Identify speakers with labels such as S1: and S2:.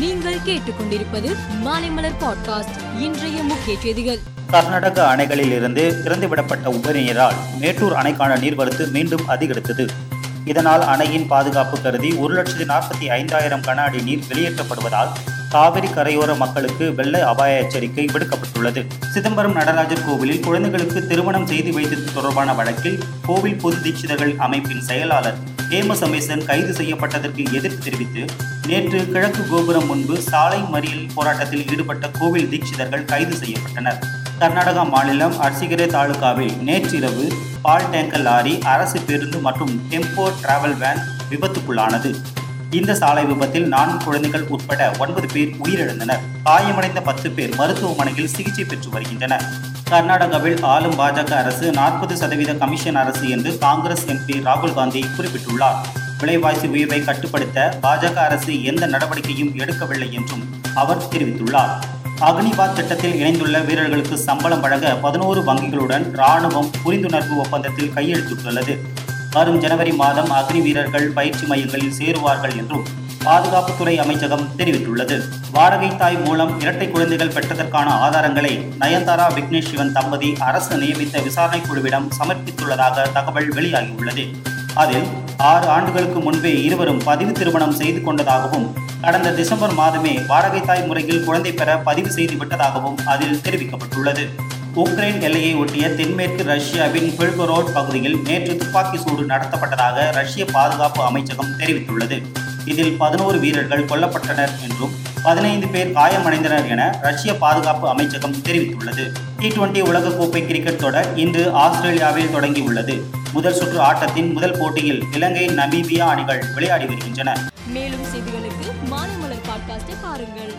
S1: நீங்கள் கேட்டுக்கொண்டிருப்பது மாலைமலர் பாட்காஸ்ட் இன்றைய முக்கிய செய்திகள்.
S2: கர்நாடக அணைகளில் இருந்து திறந்துவிடப்பட்ட உபரிநீரால் மேட்டூர் அணைக்கான நீர்வரத்து மீண்டும் அதிகரித்தது. இதனால் அணையின் பாதுகாப்பு கருதி ஒரு லட்சத்தி நாற்பத்தி ஐந்தாயிரம் கன அடி நீர் வெளியேற்றப்படுவதால் காவிரி கரையோர மக்களுக்கு வெள்ள அபாய எச்சரிக்கை விடுக்கப்பட்டுள்ளது. சிதம்பரம் நடராஜர் கோவிலில் குழந்தைகளுக்கு திருமணம் செய்து வைத்தது தொடர்பான வழக்கில் கோவில் பொது தீட்சிதர்கள் அமைப்பின் செயலாளர் ஹேம சமேசன் கைது செய்யப்பட்டதற்கு எதிர்ப்பு தெரிவித்து நேற்று கிழக்கு கோபுரம் முன்பு சாலை மறியல் போராட்டத்தில் ஈடுபட்ட கோவில் தீட்சிதர்கள் கைது செய்யப்பட்டனர். கர்நாடகா மாநிலம் அர்சிகரே தாலுகாவில் நேற்றிரவு பால் டேங்கர் லாரி அரசு பேருந்து மற்றும் டெம்போ டிராவல் வேன் விபத்துக்குள்ளானது. இந்த சாலை விபத்தில் நான்கு குழந்தைகள் உட்பட ஒன்பது பேர் உயிரிழந்தனர். காயமடைந்த பத்து பேர் மருத்துவமனையில் சிகிச்சை பெற்று வருகின்றனர். கர்நாடகாவில் ஆளும் பாஜக அரசு நாற்பது சதவீத கமிஷன் அரசு என்று காங்கிரஸ் எம்பி ராகுல் காந்தி குறிப்பிட்டுள்ளார். விலைவாசி உயர்வை கட்டுப்படுத்த பாஜக அரசு எந்த நடவடிக்கையும் எடுக்கவில்லை என்றும் அவர் தெரிவித்துள்ளார். அக்னிபாத் திட்டத்தில் இணைந்துள்ள வீரர்களுக்கு சம்பளம் வழங்க பதினோரு வங்கிகளுடன் ராணுவம் புரிந்துணர்வு ஒப்பந்தத்தில் கையெழுத்திட்டுள்ளது. வரும் ஜனவரி மாதம் அக்னி வீரர்கள் பயிற்சி மையங்களில் சேருவார்கள் என்றும் பாதுகாப்புத்துறை அமைச்சகம் தெரிவித்துள்ளது. வாடகை தாய் மூலம் இரட்டை குழந்தைகள் பெற்றதற்கான ஆதாரங்களை நயன்தாரா விக்னேஷ் சிவன் தம்பதி அரசு நியமித்த விசாரணை குழுவிடம் சமர்ப்பித்துள்ளதாக தகவல் வெளியாகியுள்ளது. அதில் ஆறு ஆண்டுகளுக்கு முன்பே இருவரும் பதிவு திருமணம் செய்து கொண்டதாகவும் கடந்த டிசம்பர் மாதமே வாடகை தாய் முறையில் குழந்தை பெற பதிவு செய்து விட்டதாகவும் அதில் தெரிவிக்கப்பட்டுள்ளது. உக்ரைன் எல்லையை ஒட்டிய தென்மேற்கு ரஷ்யாவின் பில்கரோட் பகுதியில் நேற்று துப்பாக்கி சூடு நடத்தப்பட்டதாக ரஷ்ய பாதுகாப்பு அமைச்சகம் தெரிவித்துள்ளது. இதில் பதினோரு வீரர்கள் கொல்லப்பட்டனர் என்றும் பதினைந்து பேர் காயமடைந்தனர் என ரஷ்ய பாதுகாப்பு அமைச்சகம் தெரிவித்துள்ளது. டி டுவெண்டி உலகக்கோப்பை கிரிக்கெட் தொடர் இன்று ஆஸ்திரேலியாவில் தொடங்கியுள்ளது. முதல் சுற்று ஆட்டத்தின் முதல் போட்டியில் இலங்கை நமீபியா அணிகள் விளையாடி வருகின்றன.
S1: மேலும் செய்திகளுக்கு பாருங்கள்.